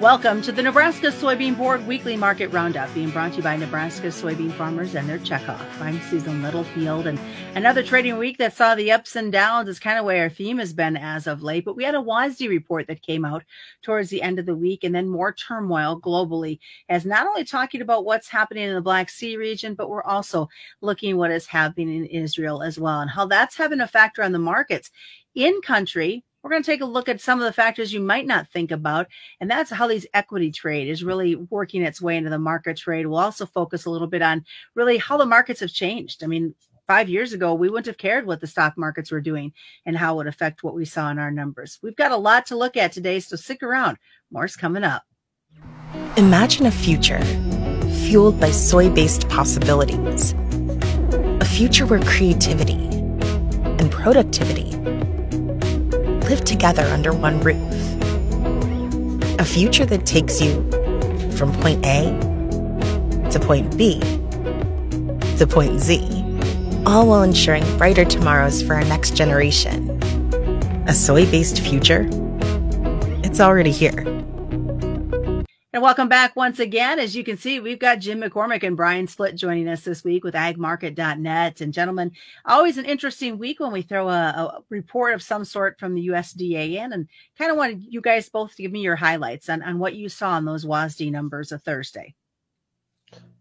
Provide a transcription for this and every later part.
Welcome to the Nebraska Soybean Board Weekly Market Roundup, being brought to you by Nebraska soybean farmers and their checkoff. I'm Susan Littlefield, and another trading week that saw the ups and downs is kind of where our theme has been as of late. But we had a WASDE report that came out towards the end of the week, and then more turmoil globally, as not only talking about what's happening in the Black Sea region, but we're also looking what is happening in Israel as well, and how that's having a factor on the markets in country we're going to take a look at some of the factors you might not think about, and that's how these equity trade is really working its way into the market trade. We'll also focus a little bit on really how the markets have changed. I mean, five years ago, we wouldn't have cared what the stock markets were doing and how it would affect what we saw in our numbers. We've got a lot to look at today, so stick around. More's coming up. Imagine a future fueled by soy based possibilities, a future where creativity and productivity live together under one roof. A future that takes you from point A to point B to point Z, all while ensuring brighter tomorrows for our next generation. A soy based future? It's already here. And welcome back once again. As you can see, we've got Jim McCormick and Brian Splitt joining us this week with agmarket.net. And gentlemen, always an interesting week when we throw a, a report of some sort from the USDA in and kind of wanted you guys both to give me your highlights on, on what you saw in those WASDE numbers of Thursday.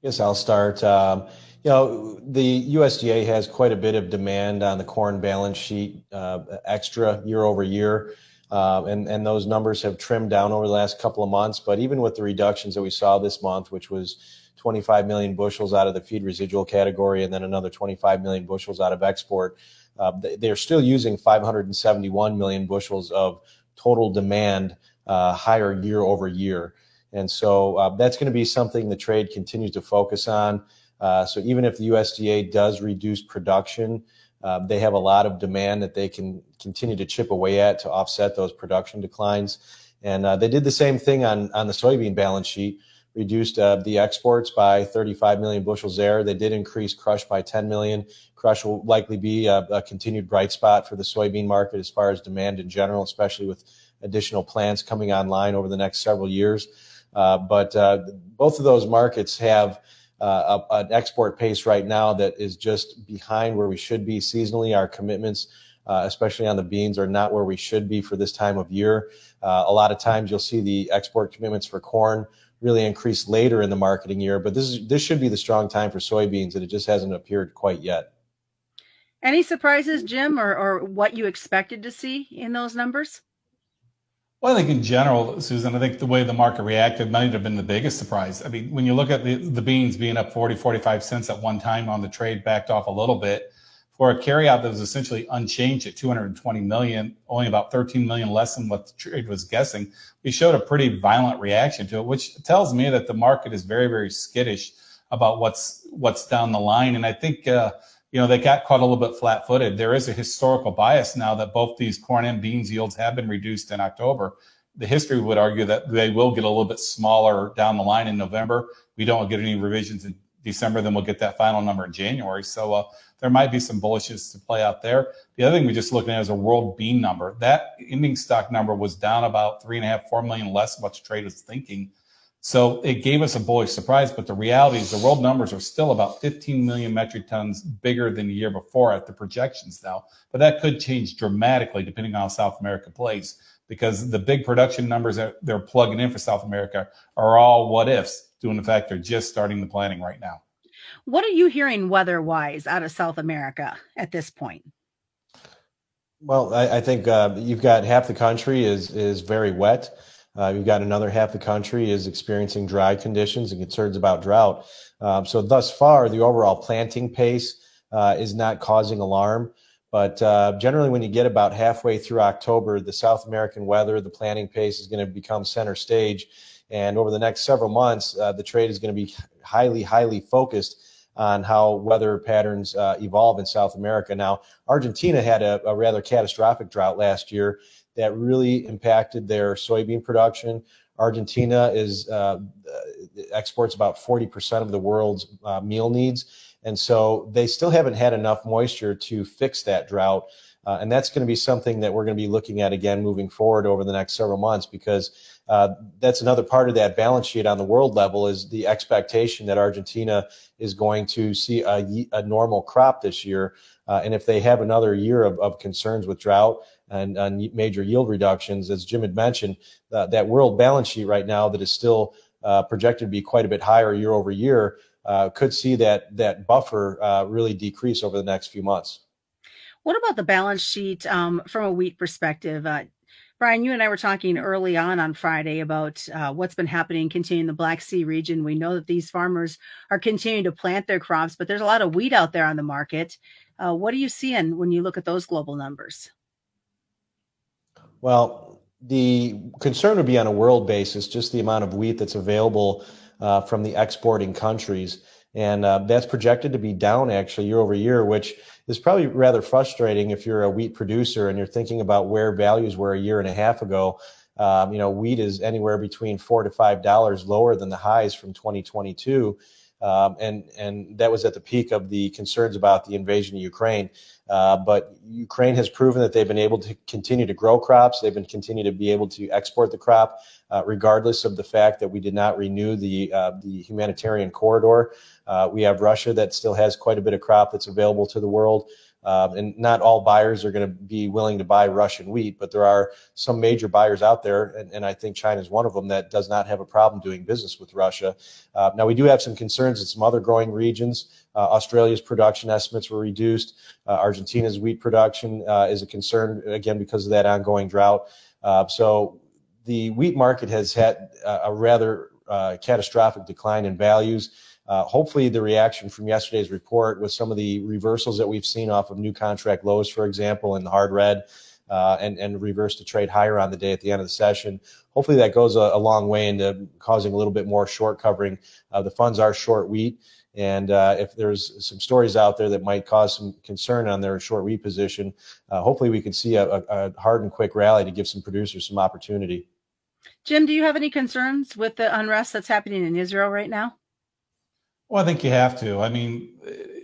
Yes, I'll start. Um, you know, the USDA has quite a bit of demand on the corn balance sheet, uh, extra year over year. Um, and, and those numbers have trimmed down over the last couple of months. But even with the reductions that we saw this month, which was 25 million bushels out of the feed residual category and then another 25 million bushels out of export, uh, they're still using 571 million bushels of total demand uh, higher year over year. And so uh, that's going to be something the trade continues to focus on. Uh, so even if the USDA does reduce production, uh, they have a lot of demand that they can continue to chip away at to offset those production declines. And uh, they did the same thing on, on the soybean balance sheet, reduced uh, the exports by 35 million bushels there. They did increase crush by 10 million. Crush will likely be a, a continued bright spot for the soybean market as far as demand in general, especially with additional plants coming online over the next several years. Uh, but uh, both of those markets have uh, an export pace right now that is just behind where we should be seasonally. Our commitments, uh, especially on the beans, are not where we should be for this time of year. Uh, a lot of times you'll see the export commitments for corn really increase later in the marketing year, but this is this should be the strong time for soybeans, and it just hasn't appeared quite yet. Any surprises, Jim, or, or what you expected to see in those numbers? Well, I think in general, Susan, I think the way the market reacted might have been the biggest surprise. I mean, when you look at the, the beans being up 40, 45 cents at one time on the trade, backed off a little bit for a carryout that was essentially unchanged at 220 million, only about 13 million less than what the trade was guessing. We showed a pretty violent reaction to it, which tells me that the market is very, very skittish about what's what's down the line. And I think uh, you know, they got caught a little bit flat footed. There is a historical bias now that both these corn and beans yields have been reduced in October. The history would argue that they will get a little bit smaller down the line in November. We don't get any revisions in December, then we'll get that final number in January. So uh, there might be some bullishness to play out there. The other thing we're just looking at is a world bean number. That ending stock number was down about three and a half, four million less than what the trade was thinking so it gave us a bullish surprise, but the reality is the world numbers are still about 15 million metric tons bigger than the year before at the projections now. But that could change dramatically depending on how South America plays because the big production numbers that they're plugging in for South America are all what ifs, due to the fact they're just starting the planning right now. What are you hearing weather wise out of South America at this point? Well, I, I think uh, you've got half the country is is very wet. Uh, you've got another half the country is experiencing dry conditions and concerns about drought. Um, so thus far, the overall planting pace uh, is not causing alarm. But uh, generally, when you get about halfway through October, the South American weather, the planting pace is going to become center stage. And over the next several months, uh, the trade is going to be highly, highly focused on how weather patterns uh, evolve in South America. Now, Argentina had a, a rather catastrophic drought last year that really impacted their soybean production. Argentina is uh, exports about 40% of the world's uh, meal needs. And so they still haven't had enough moisture to fix that drought. Uh, and that's going to be something that we're going to be looking at again moving forward over the next several months because uh, that's another part of that balance sheet on the world level is the expectation that Argentina is going to see a, a normal crop this year. Uh, and if they have another year of, of concerns with drought and, major yield reductions, as Jim had mentioned, uh, that world balance sheet right now that is still uh, projected to be quite a bit higher year over year uh, could see that that buffer uh, really decrease over the next few months. What about the balance sheet um, from a wheat perspective? Uh, Brian, you and I were talking early on on Friday about uh, what's been happening, continuing in the Black Sea region. We know that these farmers are continuing to plant their crops, but there's a lot of wheat out there on the market. Uh, what are you seeing when you look at those global numbers? Well, the concern would be on a world basis, just the amount of wheat that's available uh, from the exporting countries. And uh, that's projected to be down actually year over year, which is probably rather frustrating if you're a wheat producer and you're thinking about where values were a year and a half ago. Um, you know, wheat is anywhere between four to five dollars lower than the highs from 2022. Um, and and that was at the peak of the concerns about the invasion of Ukraine. Uh, but Ukraine has proven that they've been able to continue to grow crops. They've been continue to be able to export the crop, uh, regardless of the fact that we did not renew the uh, the humanitarian corridor. Uh, we have Russia that still has quite a bit of crop that's available to the world. Um, and not all buyers are going to be willing to buy Russian wheat, but there are some major buyers out there, and, and I think China is one of them that does not have a problem doing business with Russia. Uh, now, we do have some concerns in some other growing regions. Uh, Australia's production estimates were reduced. Uh, Argentina's wheat production uh, is a concern, again, because of that ongoing drought. Uh, so the wheat market has had a rather uh, catastrophic decline in values. Uh, hopefully, the reaction from yesterday's report with some of the reversals that we've seen off of new contract lows, for example, in the hard red, uh, and, and reverse to trade higher on the day at the end of the session. Hopefully, that goes a, a long way into causing a little bit more short covering. Uh, the funds are short wheat. And uh, if there's some stories out there that might cause some concern on their short wheat position, uh, hopefully we can see a, a, hard and quick rally to give some producers some opportunity. Jim, do you have any concerns with the unrest that's happening in Israel right now? Well, I think you have to. I mean,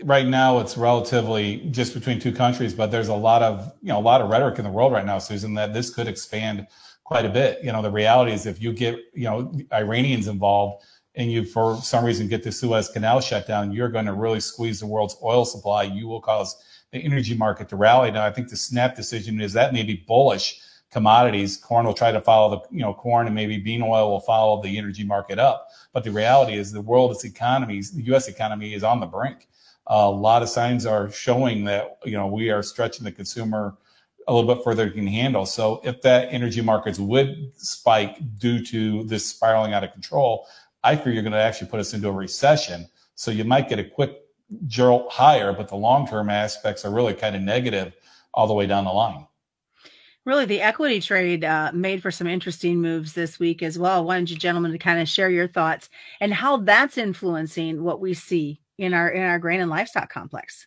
right now it's relatively just between two countries, but there's a lot of you know a lot of rhetoric in the world right now, Susan, that this could expand quite a bit. You know, the reality is if you get you know Iranians involved and you for some reason get the Suez Canal shut down, you're going to really squeeze the world's oil supply. You will cause the energy market to rally. Now, I think the snap decision is that may be bullish commodities. Corn will try to follow the, you know, corn and maybe bean oil will follow the energy market up. But the reality is the world's economies, the U.S. economy is on the brink. A lot of signs are showing that, you know, we are stretching the consumer a little bit further than can handle. So if that energy markets would spike due to this spiraling out of control, I fear you're going to actually put us into a recession. So you might get a quick jolt higher, but the long term aspects are really kind of negative all the way down the line. Really, the equity trade uh, made for some interesting moves this week as well. I wanted you gentlemen to kind of share your thoughts and how that's influencing what we see in our in our grain and livestock complex.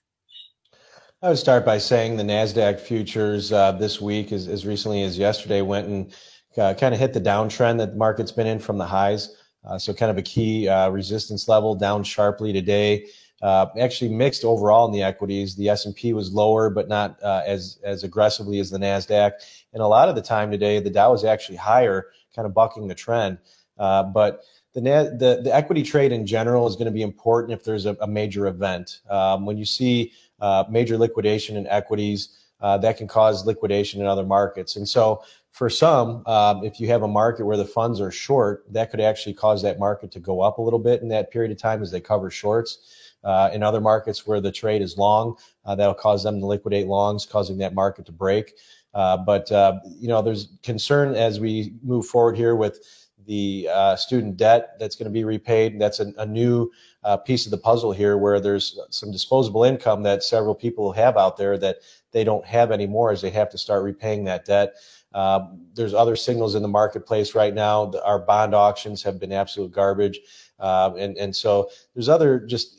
I would start by saying the Nasdaq futures uh, this week, as, as recently as yesterday, went and uh, kind of hit the downtrend that the market's been in from the highs. Uh, so, kind of a key uh, resistance level down sharply today. Uh, actually mixed overall in the equities. The S&P was lower, but not uh, as as aggressively as the Nasdaq. And a lot of the time today, the Dow is actually higher, kind of bucking the trend. Uh, but the, the the equity trade in general is going to be important if there's a, a major event. Um, when you see uh, major liquidation in equities, uh, that can cause liquidation in other markets. And so for some, um, if you have a market where the funds are short, that could actually cause that market to go up a little bit in that period of time as they cover shorts. Uh, in other markets where the trade is long, uh, that'll cause them to liquidate longs, causing that market to break. Uh, but uh, you know, there's concern as we move forward here with the uh, student debt that's going to be repaid. That's a, a new uh, piece of the puzzle here, where there's some disposable income that several people have out there that they don't have anymore, as they have to start repaying that debt. Um, there's other signals in the marketplace right now. Our bond auctions have been absolute garbage, um, and and so there's other just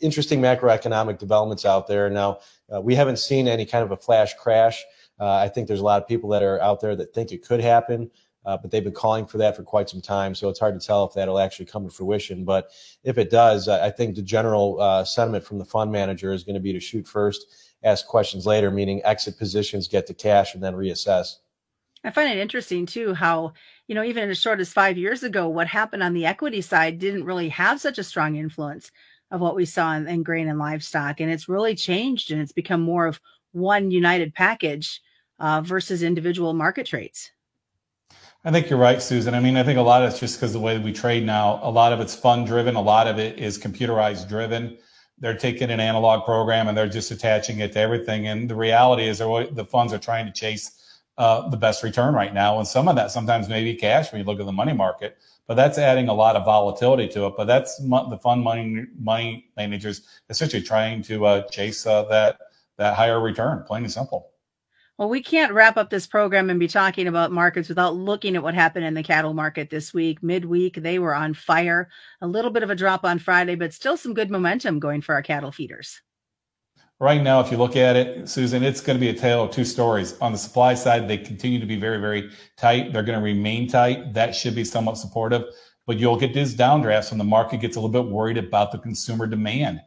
interesting macroeconomic developments out there. Now, uh, we haven't seen any kind of a flash crash. Uh, I think there's a lot of people that are out there that think it could happen, uh, but they've been calling for that for quite some time. So it's hard to tell if that'll actually come to fruition. But if it does, I think the general uh, sentiment from the fund manager is going to be to shoot first ask questions later, meaning exit positions, get the cash, and then reassess. I find it interesting too how, you know, even as short as five years ago, what happened on the equity side didn't really have such a strong influence of what we saw in, in grain and livestock. And it's really changed and it's become more of one united package uh, versus individual market traits. I think you're right, Susan. I mean, I think a lot of it's just because the way we trade now, a lot of it's fund driven, a lot of it is computerized driven. They're taking an analog program and they're just attaching it to everything. And the reality is, the funds are trying to chase uh, the best return right now. And some of that sometimes may be cash when you look at the money market, but that's adding a lot of volatility to it. But that's the fund money money managers essentially trying to uh, chase uh, that that higher return, plain and simple. Well, we can't wrap up this program and be talking about markets without looking at what happened in the cattle market this week. Midweek, they were on fire. A little bit of a drop on Friday, but still some good momentum going for our cattle feeders right now, if you look at it, Susan, it's going to be a tale of two stories. On the supply side, they continue to be very, very tight. They're going to remain tight. That should be somewhat supportive, but you'll get these downdrafts when the market gets a little bit worried about the consumer demand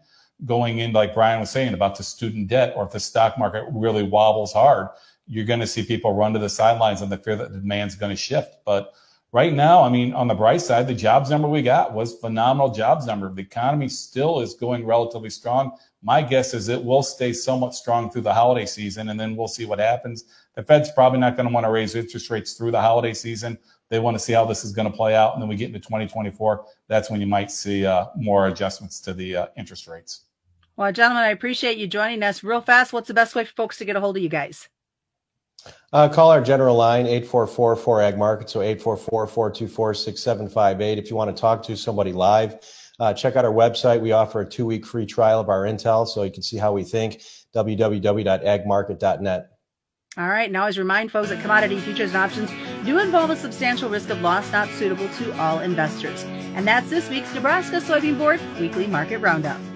going in, like Brian was saying about the student debt, or if the stock market really wobbles hard, you're going to see people run to the sidelines and the fear that the demand's going to shift. But right now, I mean, on the bright side, the jobs number we got was phenomenal jobs number. The economy still is going relatively strong. My guess is it will stay somewhat strong through the holiday season, and then we'll see what happens. The Fed's probably not going to want to raise interest rates through the holiday season. They want to see how this is going to play out, and then we get into 2024. That's when you might see uh, more adjustments to the uh, interest rates. Well, gentlemen, I appreciate you joining us. Real fast, what's the best way for folks to get a hold of you guys? Uh, call our general line, 844-4AG Market, so 844-424-6758. If you want to talk to somebody live, uh, check out our website. We offer a two week free trial of our intel so you can see how we think. www.agmarket.net. All right. Now, as remind folks that commodity futures and options do involve a substantial risk of loss not suitable to all investors. And that's this week's Nebraska Soybean Board Weekly Market Roundup.